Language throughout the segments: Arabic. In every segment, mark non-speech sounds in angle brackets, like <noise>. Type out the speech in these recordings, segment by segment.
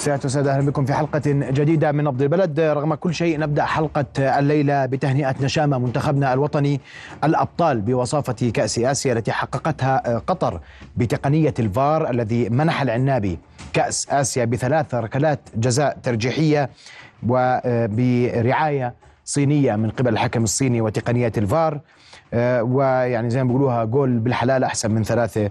سيادة السادة أهلا بكم في حلقة جديدة من نبض البلد. رغم كل شيء نبدأ حلقة الليلة بتهنئة نشامة منتخبنا الوطني الأبطال بوصافة كأس آسيا التي حققتها قطر بتقنية الفار الذي منح العنابي كأس آسيا بثلاث ركلات جزاء ترجيحية وبرعاية صينية من قبل الحكم الصيني وتقنية الفار. ويعني زي ما بيقولوها جول بالحلال أحسن من ثلاثة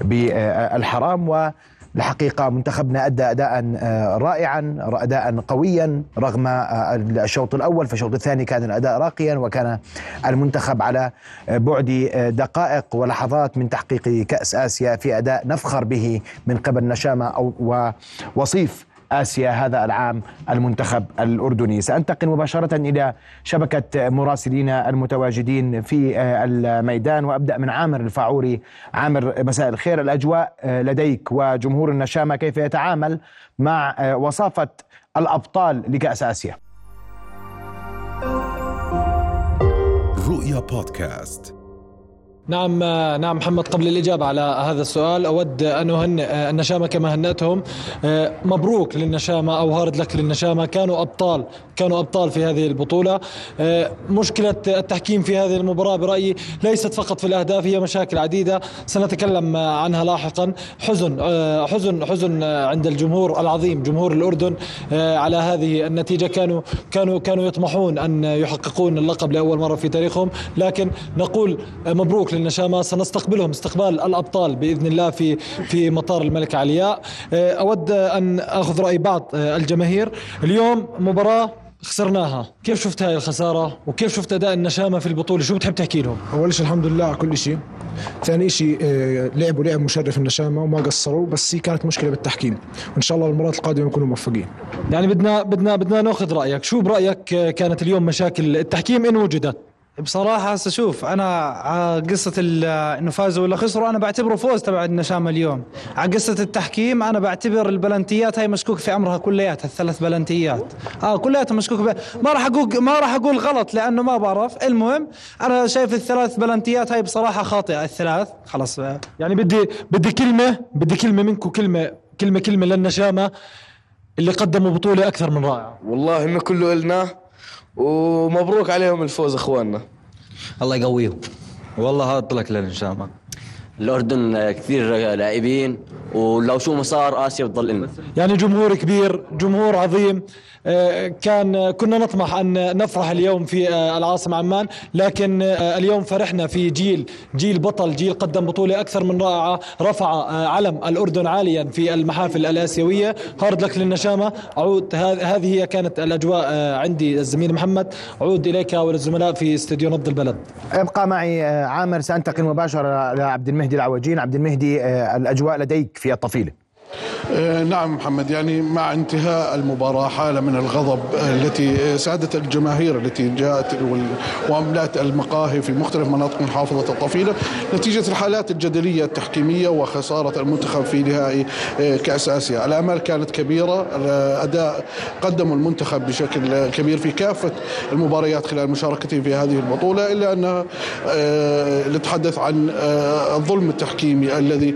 بالحرام. و الحقيقة منتخبنا أدى أداء آه، رائعا أداء قويا رغم آه، الشوط الأول في الشوط الثاني كان الأداء راقيا وكان المنتخب على بعد آه، دقائق ولحظات من تحقيق كأس آسيا في أداء نفخر به من قبل نشامة أو ووصيف آسيا هذا العام المنتخب الأردني. سأنتقل مباشرة إلى شبكة مراسلين المتواجدين في آه، الميدان وأبدأ من عامر الفاعوري. عامر مساء الخير. الأجواء آه، لديك وجمهور النشامة كيف يتعامل مع آه، وصافة الأبطال لكأس آسيا؟ رؤيا بودكاست. نعم نعم محمد قبل الإجابة على هذا السؤال أود أن أهنئ النشامة كما هنأتهم مبروك للنشامة أو هارد لك للنشامة. كانوا أبطال كانوا أبطال في هذه البطولة. آه، مشكلة التحكيم في هذه المباراة برأيي ليست فقط في الأهداف هي مشاكل عديدة. سنتكلم عنها لاحقا. حزن آه، حزن حزن عند الجمهور العظيم جمهور الأردن على هذه النتيجة. كانوا كانوا كانوا يطمحون أن يحققون اللقب لأول مرة في تاريخهم. لكن نقول مبروك للنشامة. سنستقبلهم استقبال الأبطال بإذن الله في في مطار الملك علياء. آه، أود أن أخذ رأي بعض آه، الجماهير. اليوم مباراة خسرناها. كيف شفت هاي الخسارة؟ وكيف شفت أداء النشامة في البطولة؟ شو بتحب تحكي لهم؟ أول شيء الحمد لله على كل شيء. ثاني شيء آه، لعبوا لعب مشرف النشامة وما قصروا بس هي كانت مشكلة بالتحكيم. وإن شاء الله المرات القادمة يكونوا موفقين. يعني بدنا بدنا بدنا ناخذ رأيك. شو برأيك كانت اليوم مشاكل التحكيم إن وجدت؟ بصراحة هسه شوف أنا قصة إنه فازوا ولا خسروا أنا بعتبره فوز تبع النشامة اليوم. على قصة التحكيم أنا بعتبر البلنتيات هاي مشكوك في أمرها كلياتها الثلاث بلنتيات. آه كلياتها مشكوك بها ما راح أقول ما راح أقول غلط لأنه ما بعرف. المهم أنا شايف الثلاث بلنتيات هاي بصراحة خاطئة الثلاث. خلاص يعني بدي بدي كلمة بدي كلمة منكم كلمة كلمة كلمة للنشامة اللي قدموا بطولة أكثر من رائعة. والله ما كله إلنا ومبروك عليهم الفوز إخواننا. الله يقويهم. والله إن شاء الله. الأردن كثير لاعبين ولو شو ما صار آسيا بتضل لنا يعني جمهور كبير جمهور عظيم. آه، كان كنا نطمح أن نفرح اليوم في آه، العاصمة عمان لكن آه، اليوم فرحنا في جيل جيل بطل جيل قدم بطولة أكثر من رائعة رفع علم الأردن عاليا في المحافل الآسيوية. هارد لك للنشامة. اعود هذه هي كانت الأجواء عندي الزميل محمد. اعود إليك وللزملاء في استديو نبض البلد. ابقى معي عامر سأنتقل مباشرة لعبد المهدي. العوجين. عبد المهدي الأجواء لديك في الطفيلة. آه، نعم محمد يعني مع انتهاء المباراة حالة من الغضب التي سادت الجماهير التي جاءت وأملأت المقاهي في مختلف مناطق محافظة الطفيلة نتيجة الحالات الجدلية التحكيمية وخسارة المنتخب في نهائي آه، كأس آسيا. الآمال كانت كبيرة الأداء قدموا المنتخب بشكل كبير في كافة المباريات خلال مشاركته في هذه البطولة إلا أنها آه، نتحدث عن الظلم التحكيمي الذي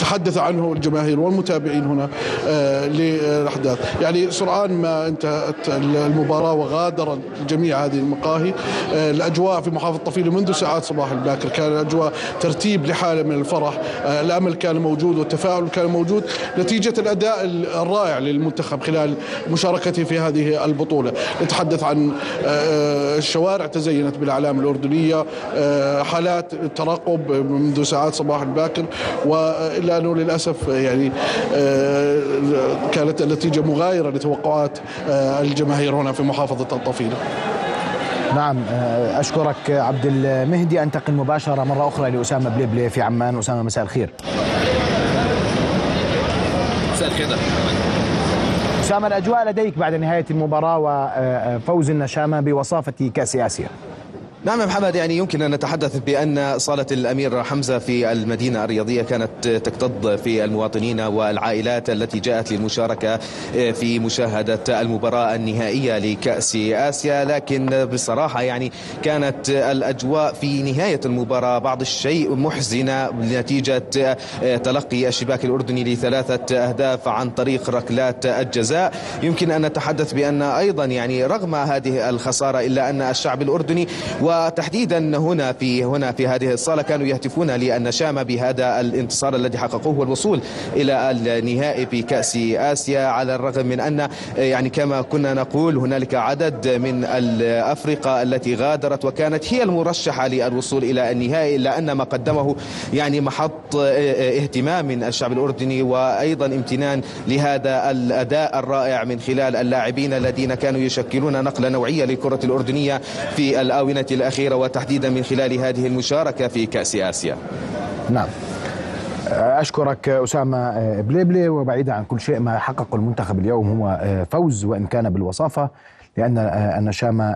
تحدث عنه الجماهير. والمتابعين المتابعين هنا آه، للأحداث. يعني سرعان ما انتهت المباراة وغادر جميع هذه المقاهي. آه، الأجواء في محافظة طفيله منذ ساعات صباح الباكر كان الأجواء ترتيب لحالة من الفرح. آه، الأمل كان موجود والتفاؤل كان موجود. نتيجة الأداء الرائع للمنتخب خلال مشاركته في هذه البطولة. نتحدث عن الشوارع تزينت بالأعلام الأردنية. حالات ترقب منذ ساعات صباح الباكر. والا انه للأسف يعني كانت النتيجة مغايرة لتوقعات آه، الجماهير هنا في محافظة الطفيلة. نعم آه، أشكرك عبد المهدي أنتقل مباشرة مرة أخرى لأسامة بليبلي في عمان. أسامة مساء الخير. مساء الخير. أسامة الأجواء لديك بعد نهاية المباراة وفوز النشامة بوصافة كأس آسيا. نعم محمد يعني يمكن أن نتحدث بأن صالة الأمير حمزة في المدينة الرياضية كانت تكتظ في المواطنين والعائلات التي جاءت للمشاركة في مشاهدة المباراة النهائية لكأس آسيا. لكن بصراحة يعني كانت الأجواء في نهاية المباراة بعض الشيء محزنة نتيجة تلقي الشباك الأردني لثلاثة أهداف عن طريق ركلات الجزاء. يمكن أن نتحدث بأن أيضا يعني رغم هذه الخسارة إلا أن الشعب الأردني وتحديدا هنا في هنا في هذه الصالة كانوا يهتفون للنشامة بهذا الانتصار الذي حققوه والوصول إلى النهائي في كأس آسيا على الرغم من أن يعني كما كنا نقول هنالك عدد من الأفرقة التي غادرت وكانت هي المرشحة للوصول إلى النهائي إلا أن ما قدمه يعني محط اهتمام من الشعب الأردني وأيضا امتنان لهذا الأداء الرائع من خلال اللاعبين الذين كانوا يشكلون نقلة نوعية للكرة الأردنية في الآونة الأخيرة وتحديدا من خلال هذه المشاركة في كأس آسيا. نعم. أشكرك أسامة بليبلي وبعيدا عن كل شيء ما حققه المنتخب اليوم هو فوز وإن كان بالوصافة لأن النشامة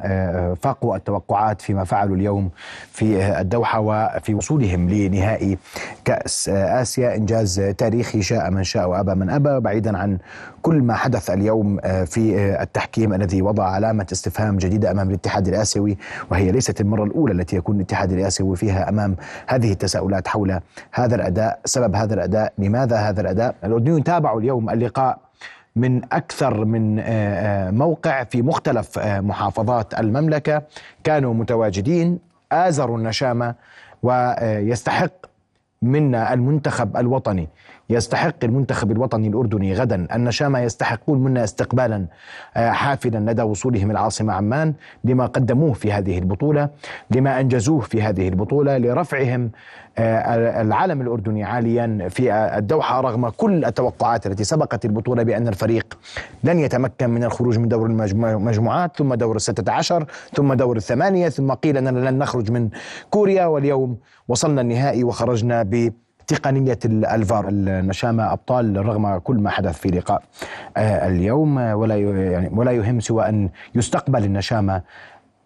فاقوا التوقعات فيما فعلوا اليوم في الدوحة وفي وصولهم لنهائي كأس آسيا. إنجاز تاريخي شاء من شاء وأبى من أبى. بعيدا عن كل ما حدث اليوم في التحكيم الذي وضع علامة استفهام جديدة أمام الاتحاد الآسيوي وهي ليست المرة الأولى التي يكون الاتحاد الآسيوي فيها أمام هذه التساؤلات حول هذا الأداء. سبب هذا الأداء لماذا هذا الأداء؟ الأردنيون تابعوا اليوم اللقاء من أكثر من موقع في مختلف محافظات المملكة. كانوا متواجدين آزروا النشامة ويستحق منا المنتخب الوطني. يستحق المنتخب الوطني الأردني غدا النشامة يستحقون منا استقبالا حافلا لدى وصولهم العاصمة عمان لما قدموه في هذه البطولة لما أنجزوه في هذه البطولة لرفعهم العلم الأردني عاليا في الدوحة رغم كل التوقعات التي سبقت البطولة بأن الفريق لن يتمكن من الخروج من دور المجموعات ثم دور الستة عشر ثم دور الثمانية ثم قيل أننا لن نخرج من كوريا واليوم وصلنا النهائي وخرجنا ب تقنية الفار النشامة أبطال رغم كل ما حدث في لقاء اليوم. ولا يعني ولا يهم سوى أن يستقبل النشامة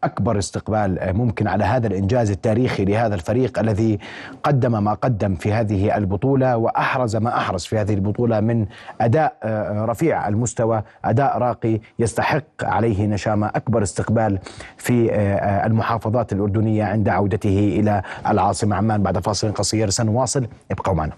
أكبر استقبال ممكن على هذا الإنجاز التاريخي لهذا الفريق الذي قدم ما قدم في هذه البطولة وأحرز ما أحرز في هذه البطولة من أداء رفيع المستوى، أداء راقي يستحق عليه نشامه أكبر استقبال في المحافظات الأردنية عند عودته إلى العاصمة عمان بعد فاصل قصير سنواصل ابقوا معنا.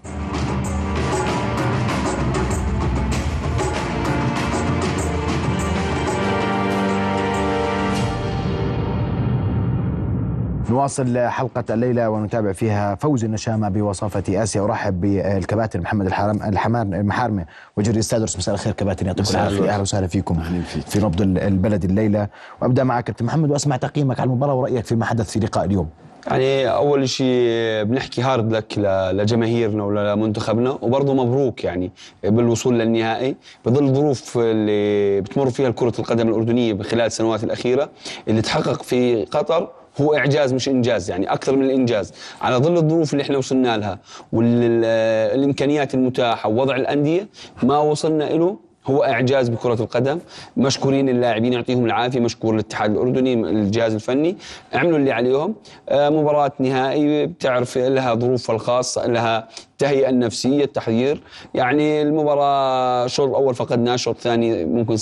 نواصل حلقة الليلة ونتابع فيها فوز النشامة بوصافة آسيا. أرحب بالكباتن محمد الحرم الحمار المحارمة وجري الأستاذ مساء الخير كباتن. يعطيكم العافية. أهلا وسهلا فيكم في نبض البلد الليلة. وأبدأ معك كابتن محمد وأسمع تقييمك على المباراة ورأيك فيما حدث في لقاء اليوم. يعني أول شيء بنحكي هارد لك لجماهيرنا ولمنتخبنا وبرضه مبروك يعني بالوصول للنهائي. بظل الظروف اللي بتمر فيها كره القدم الأردنية بخلال السنوات الأخيرة اللي تحقق في قطر هو إعجاز مش إنجاز يعني أكثر من الإنجاز. على ظل الظروف اللي إحنا وصلنا لها والامكانيات المتاحة ووضع الأندية ما وصلنا له هو إعجاز بكرة القدم. مشكورين اللاعبين يعطيهم العافية مشكور الاتحاد الأردني الجهاز الفني. عملوا اللي عليهم. مباراة نهائي بتعرف لها ظروفها الخاصة لها التهيئه النفسيه التحضير. يعني المباراة شوط أول فقدناه الشوط الثاني ممكن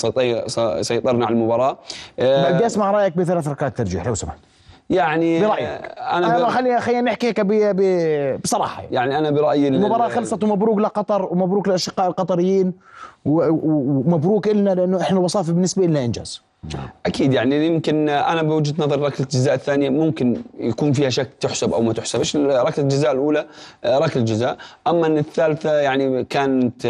سيطرنا على المباراة. بدي اسمع رأيك بثلاث ركلات ترجيح لو سمحت. يعني برأيك. أنا ب... خلينا خلينا نحكي هيك. بصراحة يعني. أنا برأيي المباراة خلصت ومبروك لقطر ومبروك للأشقاء القطريين ومبروك لنا لأنه إحنا الوصافه بالنسبة لنا إنجاز. أكيد يعني يمكن أنا بوجهة نظر ركلة الجزاء الثانية ممكن يكون فيها شك تحسب أو ما تحسبش ركلة الجزاء الأولى؟ ركلة جزاء أما إن الثالثة يعني كانت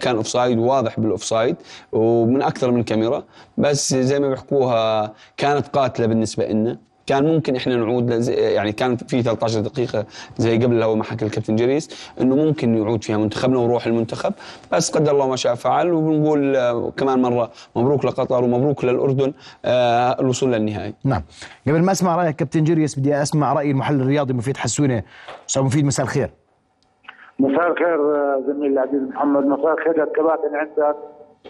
كان أوفسايد واضح بالأوفسايد ومن أكثر من كاميرا. بس زي ما بيحكوها كانت قاتلة بالنسبة لنا كان ممكن إحنا نعود يعني كان في 13 دقيقة زي قبل لو ما حكى الكابتن جريس إنه ممكن يعود فيها منتخبنا وروح المنتخب بس قدر الله ما شاء فعل وبنقول كمان مرة مبروك لقطر ومبروك للأردن آه الوصول للنهائي. نعم. قبل ما أسمع رأيك كابتن جريس بدي أسمع رأي المحلل الرياضي مفيد حسونه أستاذ مفيد مساء الخير. مساء الخير زميلي العزيز محمد. مساء الخير للكباتن عندك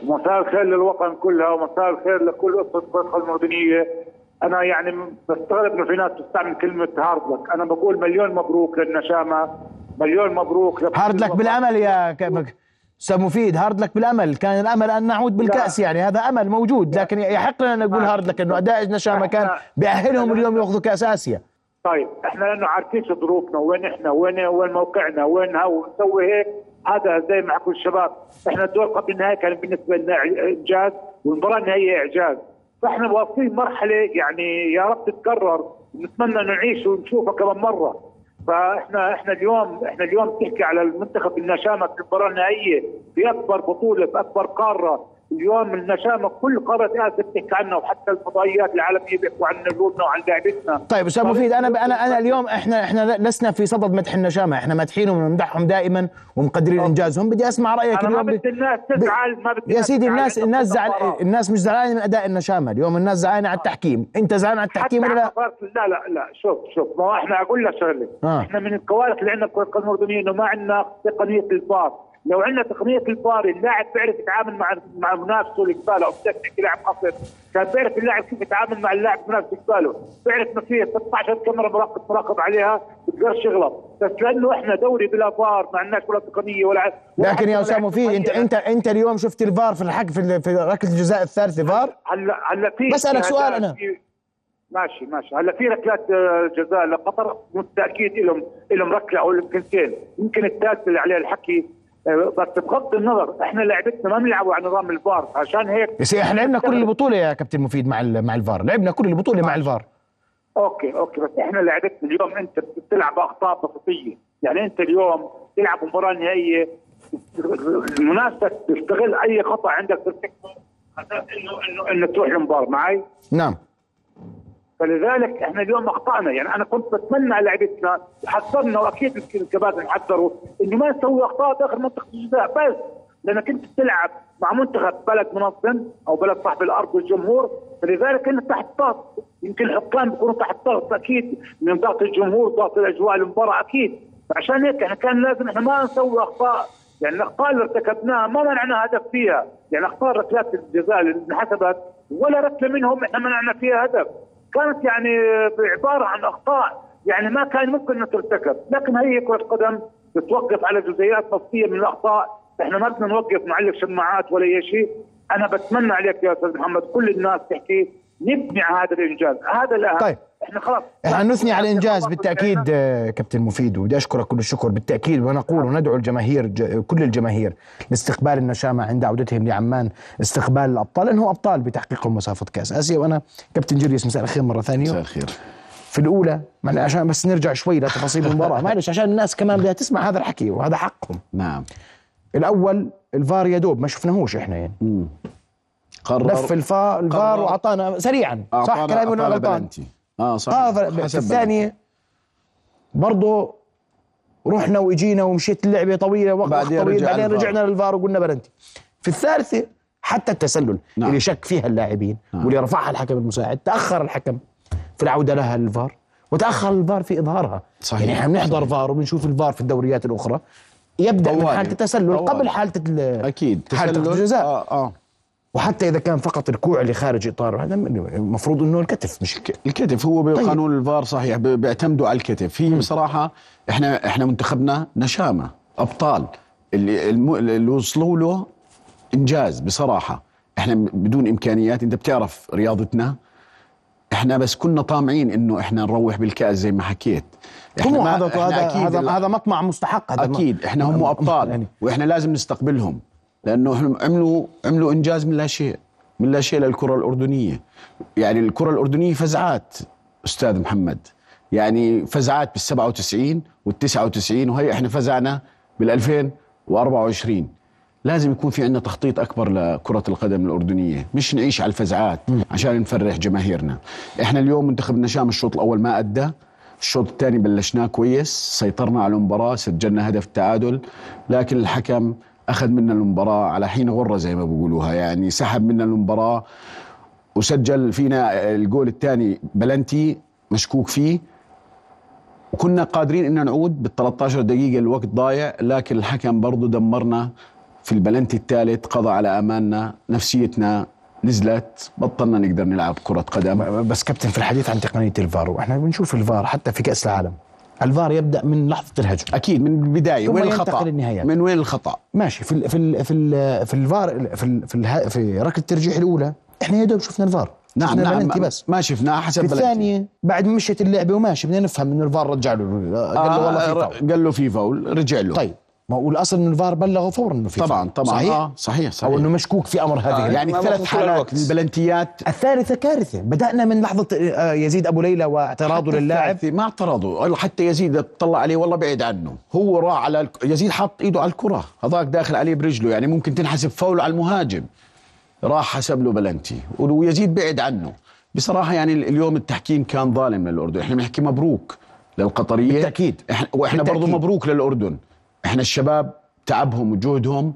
مساء الخير للوطن كلها ومساء الخير لكل أسرة القدم الاردنيه أنا يعني بستغرب إنه في ناس تستعمل كلمة hard luck أنا بقول مليون مبروك للنشامى مليون مبروك hard luck بالأمل يا أستاذ مفيد. hard luck بالأمل. كان الأمل أن نعود بالكأس يعني. هذا أمل موجود لكن يحق لنا نقول hard luck إنه أداء النشامى كان بيأهلهم اليوم ياخذوا كأس آسيا. طيب إحنا لأنه عارفين شو ظروفنا وين إحنا وين وين موقعنا وين هو نسوي هيك. هذا زي ما حكوا الشباب. إحنا الدور قبل النهائي كان بالنسبة لنا انجاز والمباراة النهائية إعجاز. فاحنا واصلين مرحلة يعني يا رب تتكرر نتمنى انه نعيش ونشوفها كمان مرة. فاحنا إحنا اليوم إحنا اليوم بنحكي على المنتخب النشامه في المباراه النهائيه في أكبر بطولة في أكبر قارة. اليوم النشامه كل قارة اسيا بتحكي عنها وحتى الفضائيات العالمية بيحكوا عن نجومنا وعن لاعبتنا طيب أستاذ مفيد أنا أنا أنا اليوم إحنا إحنا لسنا في صدد مدح النشامة. إحنا مادحينهم وممدحهم دائما ومقدرين إنجازهم. بدي أسمع رأيك ما اليوم بدي الناس تزعل ما بدي يا سيدي الناس. الناس زعل الناس مش زعلانه من أداء النشامة اليوم؟ الناس زعلانة على التحكيم. أنت زعلان على التحكيم ولا لا؟ لا لا لا. شوف شوف ما إحنا أقول لك شغلة. آه. إحنا من الكوارث اللي عندنا في كرة القدم الأردنية إنه ما عندنا تقنيه الفار لو عندنا تقنية الفار اللاعب بيعرف يتعامل مع مع منافسه اللي قباله أو بدك تحكي لاعب قصر كان بيعرف اللاعب كيف يتعامل مع اللاعب المنافس اللي قباله بيعرف فيه 16 كاميرا مراقب مراقب عليها بتقدرش يغلط بس لأنه إحنا دوري بلا فار ما عندناش ولا تقنية ولا لكن يا أسامة مفيد انت انت أنت اليوم شفت الفار في الحق في في ركلة الجزاء الثالثة فار؟ هلا هلا في بسألك في سؤال. في- ماشي ماشي. هلا في ركلات آه، جزاء لقطر. بالتأكيد لهم لهم ركلة أو يمكن يمكن الثالثه اللي عليها الحكي بس بغض النظر إحنا لعبتنا ما بنلعبوا على نظام الفار عشان هيك يا سيدي إحنا لعبنا كل البطولة يا كابتن مفيد مع مع الفار. لعبنا كل البطولة مع الفار. okay okay بس إحنا لعبتنا اليوم أنت بتلعب أخطاء بسيطة يعني أنت اليوم تلعب مباراة نهائية المنافسة تستغل أي خطأ عندك ترتكبه انه انه إنه تروح المباراة معي نعم. فلذلك إحنا اليوم اخطانا يعني أنا كنت بتمنى على لعبتنا حذرنا واكيد الكباتن حذروا انه ما نسوي اخطاء داخل منطقة الجزاء بس لأنك أنت بتلعب مع منتخب بلد منظم أو بلد صاحب الأرض والجمهور فلذلك أنت تحت ضغط. يمكن الحكام بيكونوا تحت ضغط أكيد من ضغط الجمهور ضغط الأجواء المباراة أكيد. فعشان هيك إحنا كان لازم إحنا ما نسوي أخطاء. يعني الأخطاء اللي ارتكبناها ما منعنا هدف فيها. يعني أخطاء ركلات الجزاء اللي انحسبت ولا ركلة منهم إحنا منعنا فيها هدف. كانت يعني عبارة عن أخطاء يعني ما كان ممكن انها ترتكب. لكن هي كرة قدم تتوقف على جزئيات نصيه من الأخطاء. إحنا ما بدنا نوقف معلق شماعات ولا أي شيء. أنا بتمنى عليك يا أستاذ محمد كل الناس تحكي نبني على هذا الإنجاز. هذا الأهم. طيب. إحنا خلاص. إحنا نثني على الانجاز بالتأكيد كابتن مفيد وبدي اشكرك كل الشكر بالتأكيد ونقول وندعو الجماهير كل الجماهير لاستقبال النشامة عند عودتهم لعمان استقبال الأبطال لانهم أبطال بتحقيقهم مسافه كأس آسيا وأنا كابتن جريس مساء الخير مرة ثانية. مساء الخير. في الأولى معلش عشان بس نرجع شوي لتفاصيل <laughs> المباراة. معلش عشان الناس كمان بدها تسمع هذا الحكي وهذا حقهم. نعم. الأول الفار يا دوب ما شفناهوش إحنا يعني. قرر لف الفا الفار وأعطانا سريعا صح كلامي ولا غلطان؟ آه صح آه الثانية برضه رحنا واجينا ومشيت اللعبه طويلة وقت بعدين طويل رجع بعدين. رجعنا للفار وقلنا بلنتي في الثالثة حتى التسلل نعم. اللي شك فيها اللاعبين نعم. واللي رفعها الحكم المساعد تأخر الحكم في العودة لها للفار وتأخر الفار في إظهارها صحيح. يعني إحنا بنحضر فار وبنشوف الفار في الدوريات الأخرى يبدأ من طوالي. حالة التسلل طوالي. قبل حالة ال- أكيد حالة. الجزاء آه آه وحتى إذا كان فقط الكوع اللي خارج إطار هذا المفروض إنه الكتف. مش الكتف هو بقانون الفار صحيح بيعتمدوا على الكتف. هي بصراحة إحنا إحنا منتخبنا نشامة أبطال. اللي اللي وصلوا له إنجاز بصراحة. إحنا بدون إمكانيات أنت بتعرف رياضتنا. إحنا بس كنا طامعين إنه إحنا نروح بالكأس زي ما حكيت. طموح ما- هذا إحنا هذا هذا مطمع مستحق. هذا أكيد. إحنا هم أبطال. يعني وإحنا لازم نستقبلهم. لأنه عملوا عملوا إنجاز من لا شيء من لا شيء للكرة الأردنية. يعني الكرة الأردنية فزعات أستاذ محمد. يعني فزعات بال 97 وال 99 وهي إحنا فزعنا بال 2024 لازم يكون في عندنا تخطيط أكبر لكرة القدم الأردنية. مش نعيش على الفزعات عشان نفرح جماهيرنا. إحنا اليوم منتخب النشام الشوط الأول ما أدى. الشوط الثاني بلشناه كويس سيطرنا على المباراة سجلنا هدف التعادل لكن الحكم أخذ منا المباراة على حين غرة زي ما بيقولوها. يعني سحب منا المباراة وسجل فينا الجول الثاني بلنتي مشكوك فيه. وكنا قادرين إن نعود بال 13 دقيقة الوقت ضايع لكن الحكم برضه دمرنا في البلنتي الثالث قضى على أماننا نفسيتنا نزلت بطلنا نقدر نلعب كرة قدم. بس كابتن في الحديث عن تقنية الفار وإحنا بنشوف الفار حتى في كأس العالم. الفار يبدأ من لحظة الهجم. أكيد من البداية. وين الخطأ؟ للنهايات. من وين الخطأ؟ ماشي. في ال في ال في ال في الفار في ال في, في ركلة الترجيح الأولى إحنا يا دوب شفنا الفار. نعم شفنا نعم. بلنتي بس. ما شفناه حسب في. الثانية بعد ما مشيت اللعبة وماشي بدنا نفهم إنه الفار رجع له قال له والله في آه فاول. قال له في فاول رجع له. طيب. ما هو الأصل انه الفار بلغه فورا انه في طبعا. طبعا. صحيح؟ آه صحيح صحيح. أو إنه مشكوك في أمر هذه. آه. يعني ثلاث حالات. البلنتيات. الثالثة كارثة. بدأنا من لحظة آه، يزيد أبو ليلى واعتراضه للاعب. ما اعترضوا. حتى يزيد طلع عليه والله بعيد عنه. هو راح على الك... يزيد حط إيده على الكرة. هذاك داخل عليه برجله. يعني ممكن تنحسب فاول على المهاجم. راح حسب له بلنتي. ويزيد بعد عنه. بصراحة يعني اليوم التحكيم كان ظالم للأردن. إحنا بنحكي مبروك للقطرية. بالتأكيد. إحنا وإحنا برضه. مبروك للأردن. إحنا الشباب تعبهم وجهدهم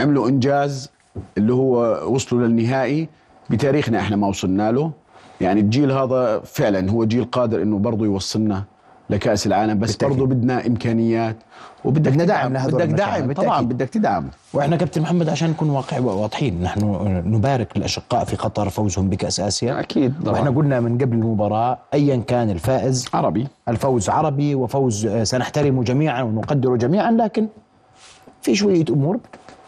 عملوا إنجاز اللي هو وصلوا للنهائي بتاريخنا إحنا ما وصلنا له. يعني الجيل هذا فعلا هو جيل قادر إنه برضه يوصلنا لكأس العالم بس بالتأكيد. برضه بدنا إمكانيات وبدك بدنا دعم بدك دعم. طبعا بدك تدعم. وإحنا كابتن محمد عشان نكون واقع واضحين نحن نبارك الأشقاء في قطر فوزهم بكأس آسيا. أكيد طبعا. وإحنا قلنا من قبل المباراة ايا كان الفائز عربي. الفوز عربي وفوز آه، سنحترمه جميعا ونقدره جميعا لكن في شوية أمور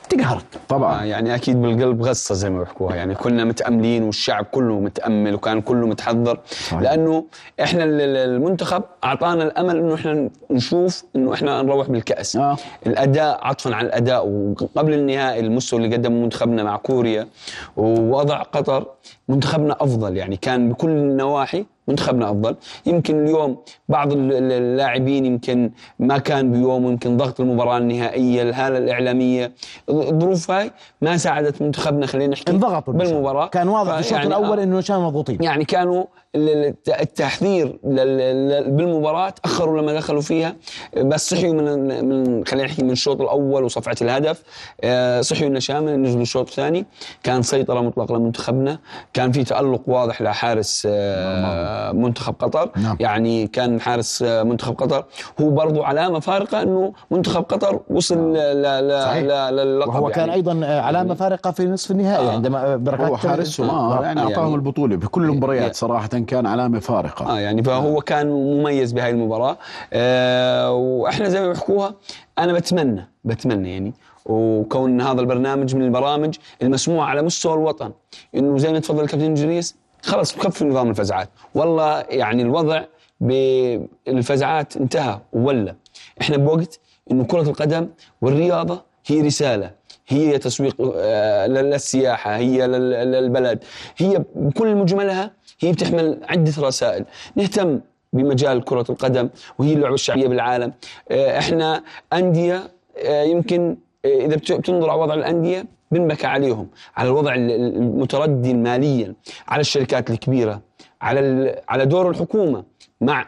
تقهرك آه، طبعا يعني أكيد بالقلب غصة زي ما بيحكوها. يعني كنا متأملين والشعب كله متأمل وكان كله متحضر. صحيح. لأنه إحنا ال- ال- المنتخب أعطانا الأمل إنه إحنا نشوف إنه إحنا نروح بالكأس. آه. الأداء عطفا على الأداء. وقبل النهائي المستوى اللي قدمه منتخبنا مع كوريا ووضع قطر منتخبنا أفضل. يعني كان بكل النواحي منتخبنا أفضل يمكن اليوم بعض ال- ال- اللاعبين يمكن ما كان بيوم يمكن ضغط المباراة النهائية الهالة الإعلامية الظروف هاي ما ساعدت منتخبنا خلينا نحكي انضغطوا. بالمباراة كان واضح في الشوط يعني الأول آه. إنه كانوا مضغوطين يعني كانوا ال- ال- الت- التحضير لل- لل- بالمباراة تأخروا لما دخلوا فيها. بس صحيوا من من خلينا نحكي من الشوط الأول وصفعة الهدف. آه، صحيوا النشامة نزلوا الشوط الثاني. كان سيطرة مطلقة لمنتخبنا. كان في تألق واضح لحارس آه، منتخب قطر. نعم. يعني كان حارس آه، منتخب قطر. هو برضو علامة فارقة أنه منتخب قطر وصل. ل- للقب وهو كان يعني. أيضا آه، علامة فارقة في نصف النهائي آه. عندما بركات هو حارسهم آه يعني. أعطاهم يعني- البطولة بكل المباريات يعني- صراحة. كان علامة فارقة. آه يعني فهو كان مميز بهاي المباراة. آه وإحنا زي ما بيحكوها أنا بتمنى بتمنى يعني وكون هذا البرنامج من البرامج المسموعه على مستوى الوطن إنه زي ما تفضل الكابتن جريس خلص بخف نظام الفزعات. والله يعني الوضع بالفزعات انتهى ولا. إحنا بوقت إنه كرة القدم والرياضة هي رسالة هي تسويق آه، للسياحة هي لل- للبلد هي بكل مجملها هي بتحمل عدة رسائل. نهتم بمجال كرة القدم وهي اللعبة الشعبية بالعالم. آه، إحنا أندية آه، يمكن آه، بت- بتنظر على وضع الأندية بنبكى عليهم. على الوضع ال- ال- المتردي ماليا على الشركات الكبيرة على على دور الحكومة مع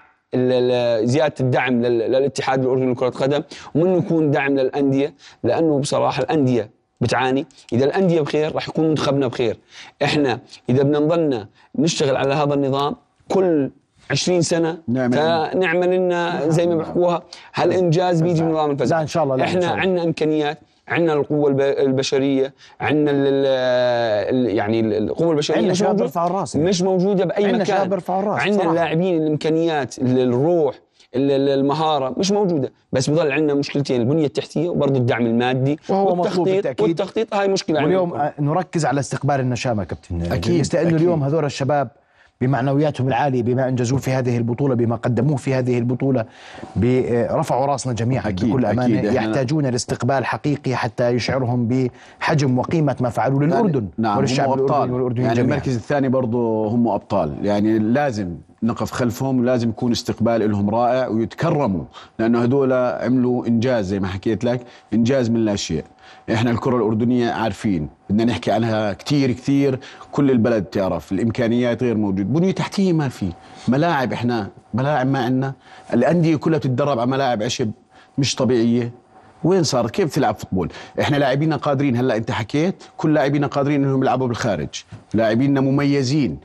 زيادة الدعم لل- للاتحاد الأردني لكرة القدم. ومنه يكون دعم للأندية؟ لأنه بصراحة الأندية بتعاني. إذا الأندية بخير راح يكون منتخبنا بخير. إحنا إذا بدنا نضلنا نشتغل على هذا النظام كل 20 سنة نعمل- فنعمل لنا زي ما بيحكوها هالإنجاز بيجي من نظام الفزع. لا، إن شاء الله، إحنا. عندنا إمكانيات عندنا القوة الب- البشرية عندنا يعني القوة البشرية عندنا مش شباب موجودة- بيرفعوا الرأس. مش موجودة بأي عندنا مكان. شباب بيرفعوا الرأس، عندنا بصراحة. اللاعبين الإمكانيات ال- الروح ال- ال- المهارة مش موجودة بس بضل عندنا مشكلتين البنية التحتية وبرضه الدعم المادي وهو والتخطيط بالتأكيد. والتخطيط هاي مشكلة واليوم عندنا. آه، نركز على استقبال النشامة كابتن جريس، لأنه. اليوم هذول الشباب بمعنوياتهم العالية بما انجزوه في هذه البطولة بما قدموه في هذه البطولة ب- آه، رفعوا راسنا جميعا أكيد، بكل أمانة. أكيد. يحتاجون لاستقبال حقيقي حتى يشعرهم بحجم وقيمة ما فعلوه للأردن نعم وللشعب هم الأردني أبطال. والاردنيين يعني جميعا. المركز الثاني برضه هم أبطال. يعني لازم نقف خلفهم ولازم يكون استقبال لهم رائع ويتكرموا لأنه هذول عملوا إنجاز زي ما حكيت لك إنجاز من لا شيء. إحنا الكرة الأردنية عارفين بدنا نحكي عنها كثير كثير كل البلد تعرف الإمكانيات غير موجود بنية تحتية ما في ملاعب إحنا ملاعب ما عندنا الأندية كلها بتتدرب على ملاعب عشب مش طبيعية وين صارت كيف تلعب فوتبول؟ إحنا لاعبينا قادرين هلأ أنت حكيت كل لاعبينا قادرين إنهم يلعبوا بالخارج لاعبينا مميزين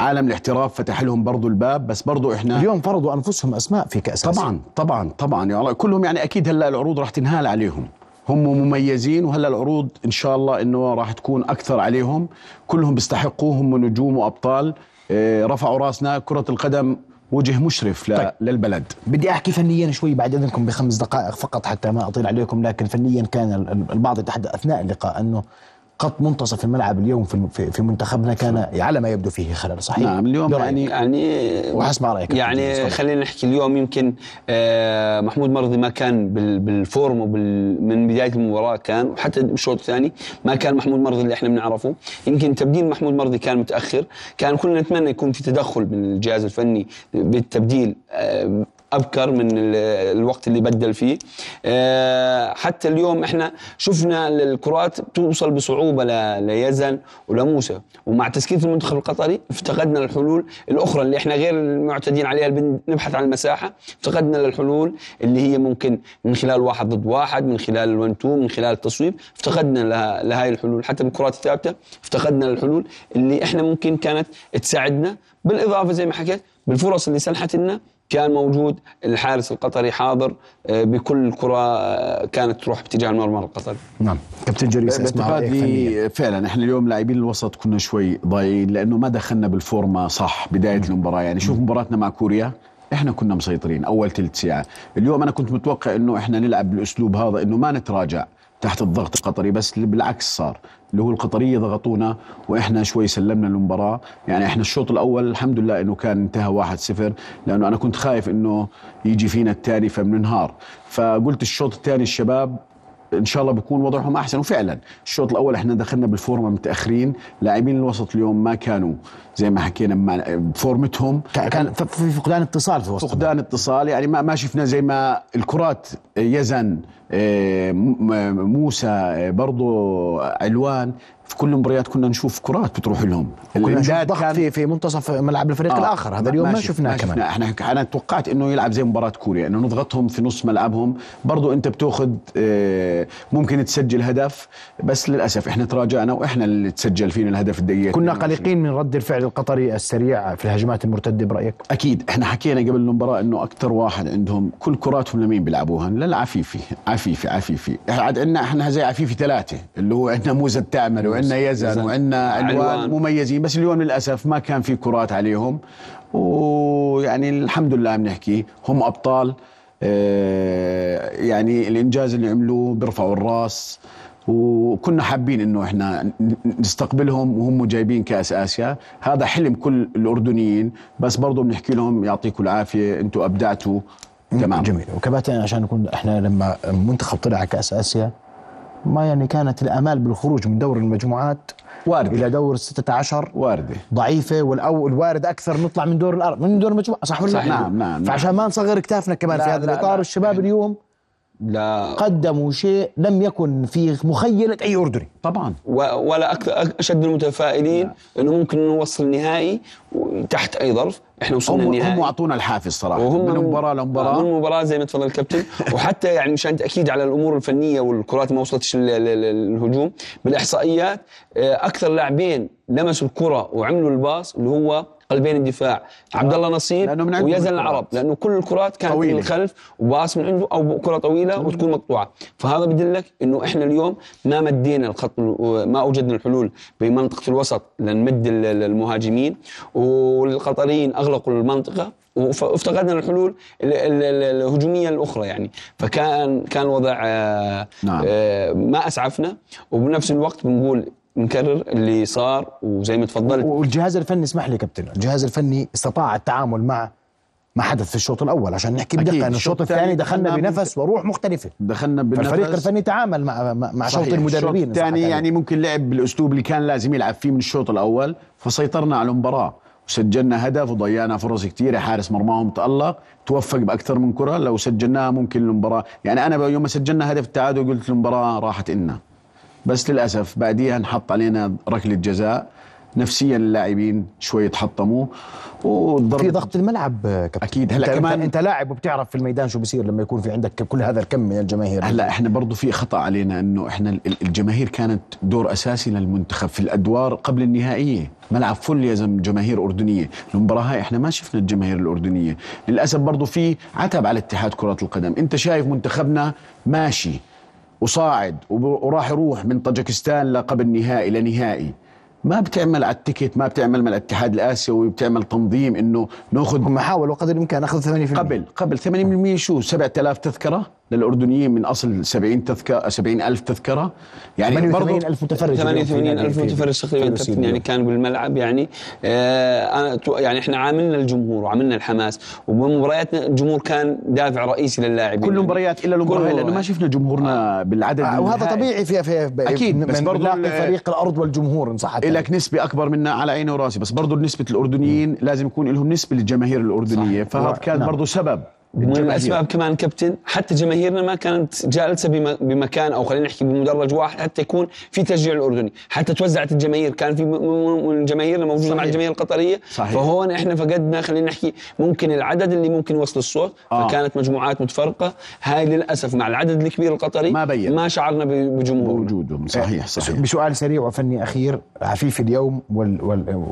عالم الاحتراف فتح لهم برضو الباب بس برضو إحنا اليوم فرضوا أنفسهم أسماء في كأس. طبعا طبعا طبعا يا الله كلهم يعني أكيد هلأ العروض راح تنهال عليهم. هم مميزين وهلا العروض إن شاء الله إنه راح تكون أكثر عليهم. كلهم بيستحقوا هم نجوم وأبطال. آه، رفعوا راسنا كرة القدم وجه مشرف ل- طيب. للبلد. بدي أحكي فنيا شوي بعد إذنكم بخمس دقائق فقط حتى ما أطيل عليكم لكن فنيا كان ال- ال- البعض يتحدث أثناء اللقاء أنه خط منتصف الملعب اليوم في في- منتخبنا كان على ما يبدو فيه خلل صحيح؟ نعم اليوم برأيك. يعني يعني وحسب رأيك يعني خلينا نحكي اليوم يمكن آه، محمود مرضي ما كان بال- بال form وبال من بداية المباراة كان وحتى بالشوط الثاني ما كان محمود مرضي اللي إحنا بنعرفه يمكن تبديل محمود مرضي كان متأخر كان كلنا نتمنى يكون في تدخل من الجهاز الفني بالتبديل آه، أبكر من ال- الوقت اللي بدل فيه. آه، حتى اليوم إحنا شفنا الكرات توصل بصعوبة ليزن ولموسى ومع تسكير المنتخب القطري افتقدنا الحلول الأخرى اللي إحنا غير المعتادين عليها بنبحث عن المساحة. افتقدنا الحلول اللي هي ممكن من خلال واحد ضد واحد من خلال ال one two من خلال التصويب. افتقدنا لها لهاي الحلول. حتى بالكرات الثابتة افتقدنا الحلول اللي إحنا ممكن كانت تساعدنا. بالإضافة زي ما حكيت بالفرص اللي سنحت لنا كان موجود الحارس القطري حاضر آه، بكل كرة آه، كانت تروح باتجاه المرمى القطري. نعم. كابتن جريس اسمع باعتقادي فعلا إحنا اليوم لاعبين الوسط كنا شوي ضايعين لأنه ما دخلنا بالفورمة صح بداية المباراة. يعني شوف مباراتنا مع كوريا إحنا كنا مسيطرين أول ثلث ساعة. اليوم أنا كنت متوقع إنه إحنا نلعب بالأسلوب هذا إنه ما نتراجع. تحت الضغط القطري بس بالعكس صار. اللي هو القطرية ضغطونا وإحنا شوي سلمنا المباراة. يعني إحنا الشوط الأول الحمد لله إنه كان انتهى 1-0 لأنه أنا كنت خايف إنه يجي فينا الثاني فبننهار فقلت الشوط الثاني الشباب إن شاء الله بيكون وضعهم أحسن. وفعلا الشوط الأول إحنا دخلنا بالفورمة متأخرين. لاعبين الوسط اليوم ما كانوا زي ما حكينا بفورمتهم. كان في فقدان اتصال في وسط. فقدان اتصال يعني ما ما شفنا زي ما الكرات يزن آه، م- م- موسى آه، برضو علوان في كل المباريات كنا نشوف كرات بتروح لهم. كنا نشوف ضغط. في في منتصف ملعب الفريق آه، الآخر. هذا اليوم ما, شفناه كمان. شفنا. إحنا أنا توقعت إنه يلعب زي مباراة كوريا إنه نضغطهم في نص ملعبهم. برضو أنت بتأخذ آه، ممكن تسجل هدف بس للأسف إحنا تراجعنا وإحنا اللي تسجل فينا الهدف الدقيقة كنا 22. قلقين من رد الفعل القطري السريع في الهجمات المرتدة برأيك؟ أكيد. إحنا حكينا قبل المباراة إنه أكثر واحد عندهم كل كراتهم لمين بيلعبوها؟ للعفيفي عفيفي عفيفي عاد عندنا إحنا زي عفيفي ثلاثة اللي هو عندنا موسى التعمل وعندنا يزن. يزن. وعندنا علوان. مميزين. بس اليوم للأسف ما كان في كرات عليهم. ويعني الحمد لله بنحكي هم أبطال. آه، يعني الإنجاز اللي عملوه بيرفعوا الرأس. وكنا حابين إنه إحنا نستقبلهم وهم جايبين كأس آسيا. هذا حلم كل الأردنيين. بس برضه بنحكي لهم يعطيكم العافية. أنتم أبدعتوا. تمام. جميل. وكباتن عشان نكون إحنا لما منتخب طلع على كأس آسيا ما يعني كانت الأمال بالخروج من دور المجموعات واردة إلى دور 16 واردة ضعيفة والأول الوارد أكثر نطلع من دور الأرض من دور المجموعة صح ولا لا؟ صحيح. نعم، نعم، نعم. فعشان ما نصغر كتافنا كمان في هذا لا، الإطار لا. والشباب اليوم لا. قدموا شيء لم يكن في مخيلة أي أردني. طبعا. ولا أكثر أشد المتفائلين إنه ممكن نوصل نهائي تحت أي ظرف. إحنا وصلنا هم النهائي. هم أعطونا الحافز صراحة. وهم من مباراه لمباراة. من مباراه زي ما تفضل الكابتن. <laughs> وحتى يعني مشان تأكيد على الأمور الفنية والكرات ما وصلتش الهجوم بالإحصائيات آه، أكثر لاعبين لمسوا الكرة وعملوا الباص اللي هو قلبين الدفاع. عبد الله عندهم ويزن. العرب لأنه كل الكرات كانت طويلة. من الخلف وباص من عنده أو كرة طويلة وتكون مقطوعة. فهذا بدلك إنه إحنا اليوم ما مدينا الخط ما أوجدنا الحلول بمنطقة الوسط لنمد ال- ال- المهاجمين. والقطريين أغلقوا المنطقة وافتقدنا الحلول ال- ال- ال- الهجومية الأخرى يعني. فكان كان الوضع آه، نعم. آه، ما أسعفنا. وبنفس الوقت بنقول نكرر اللي صار وزي ما تفضلت. والجهاز الفني اسمح لي كابتن الجهاز الفني استطاع التعامل مع ما حدث في الشوط الأول عشان نحكي. بدقة إن الشوط الثاني دخلنا بنفس وروح مختلفة. دخلنا بالنفس فالفريق الفني تعامل مع مع, شوط. المدربين الشوط الثاني يعني ممكن لعب بالأسلوب اللي كان لازم يلعب فيه من الشوط الأول فسيطرنا على المباراة. وسجلنا هدف وضيعنا فرص كثيرة. حارس مرماهم تألق توفق بأكثر من كرة. لو سجلناها ممكن المباراه يعني أنا يوم ما سجلنا هدف التعادل قلت المباراة راحت إلنا. بس للأسف بعديها انحط علينا ركلة جزاء. نفسيا اللاعبين شوي تحطموا. في ضغط الملعب كابتن. أكيد. هلا انت كمان أنت, لاعب وبتعرف في الميدان شو بيصير لما يكون في عندك كل هذا الكم من الجماهير. هلا إحنا برضو في خطأ علينا إنه إحنا ال- الجماهير كانت دور أساسي للمنتخب في الأدوار قبل النهائية. ملعب فل يا زلمة جماهير أردنية. المباراة هاي إحنا ما شفنا الجماهير الأردنية. للأسف برضو في عتب على اتحاد كرة القدم. أنت شايف منتخبنا ماشي. وصاعد وراح يروح من طاجكستان لقبل نهائي. لنهائي ما بتعمل على التيكت ما بتعمل مع الاتحاد الآسيوي بتعمل تنظيم إنه ناخذ هم حاولوا قدر الإمكان اخذ 8% قبل قبل 80% شو؟ 7000 تذكرة؟ للأردنيين من أصل 70 تذكرة 70 ألف تذكرة يعني 88 برضو ألف متفرج اليوم في 88 نادي- ألف متفرج تقريبا يعني. كانوا بالملعب يعني آه أنا تو- يعني إحنا عاملنا الجمهور وعملنا الحماس وبمبارياتنا الجمهور كان دافع رئيسي للاعبين كل مباريات إلا المباراة لأنه ما شفنا جمهورنا بالعدد آه، وهذا النهائي. طبيعي في في أكيد، من بس ال- فريق الأرض والجمهور ان صح التعبير. لك نسبة أكبر منا على عيني وراسي بس برضو نسبة الأردنيين لازم يكون لهم نسبة للجماهير الأردنية صح. فهذا كان نعم. برضو سبب من الجماهير. الاسباب كمان كابتن حتى جماهيرنا ما كانت جالسة بم- بمكان أو خلينا نحكي بمدرج واحد حتى يكون في تشجيع الأردني حتى توزعت الجماهير كان في من جماهيرنا موجودة مع صحيح. الجماهير القطرية صحيح. فهون إحنا فقدنا خلينا نحكي ممكن العدد اللي ممكن يوصل الصوت آه. فكانت مجموعات متفرقة هاي للأسف مع العدد الكبير القطري ما بين. ما شعرنا بجمهور بوجودهم صحيح صحيح بسؤال سريع وفني أخير عفيف اليوم وال... وال...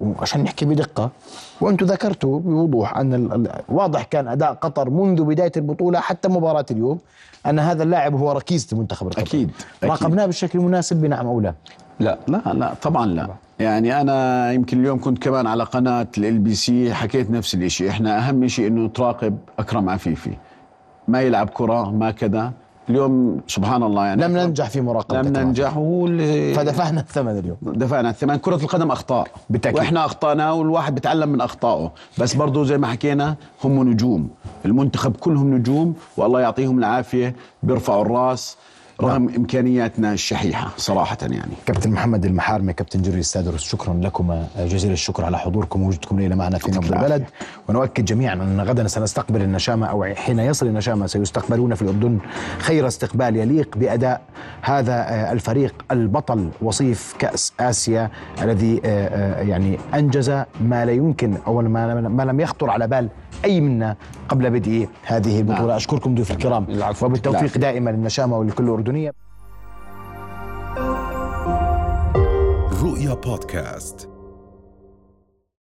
وعشان نحكي بدقة وأنتم ذكرتوا بوضوح أن ال... ال- واضح كان أداء قطر منذ بداية البطولة حتى مباراة اليوم أن هذا اللاعب هو ركيزه المنتخب القطري أكيد، أكيد. راقبناه بالشكل المناسب بنعم أو لا؟ لا لا لا طبعا لا. يعني أنا يمكن اليوم كنت كمان على قناة ال بي سي حكيت نفس الشيء إحنا أهم شيء إنه تراقب أكرم عفيف. ما يلعب كرة ما كذا. اليوم سبحان الله يعني لم ننجح في مراقبة لم. ننجح فدفعنا الثمن اليوم. دفعنا الثمن. كرة القدم أخطاء. بالتأكيد. وإحنا أخطأنا والواحد بيتعلم من أخطائه. بس برضو زي ما حكينا هم نجوم. المنتخب كلهم نجوم والله يعطيهم العافية. بيرفعوا الرأس. رغم إمكانياتنا الشحيحة صراحة يعني. كابتن محمد المحارمي كابتن جوري السادرس شكرا لكم جزيل الشكر على حضوركم ووجودكم ليلة معنا في نبض البلد. ونؤكد جميعا أن غدا سنستقبل النشامة أو حين يصل النشامة سيستقبلون في الأردن خير استقبال يليق بأداء هذا آه، الفريق البطل وصيف كأس آسيا الذي آه، آه، يعني أنجز ما لا يمكن ما ما لم يخطر على بال أي منا قبل بدء هذه البطولة. أشكركم ضيوف الكرام. وبالتوفيق العفو. دائما للنشامة ولكل أردنية. رؤيا بودكاست.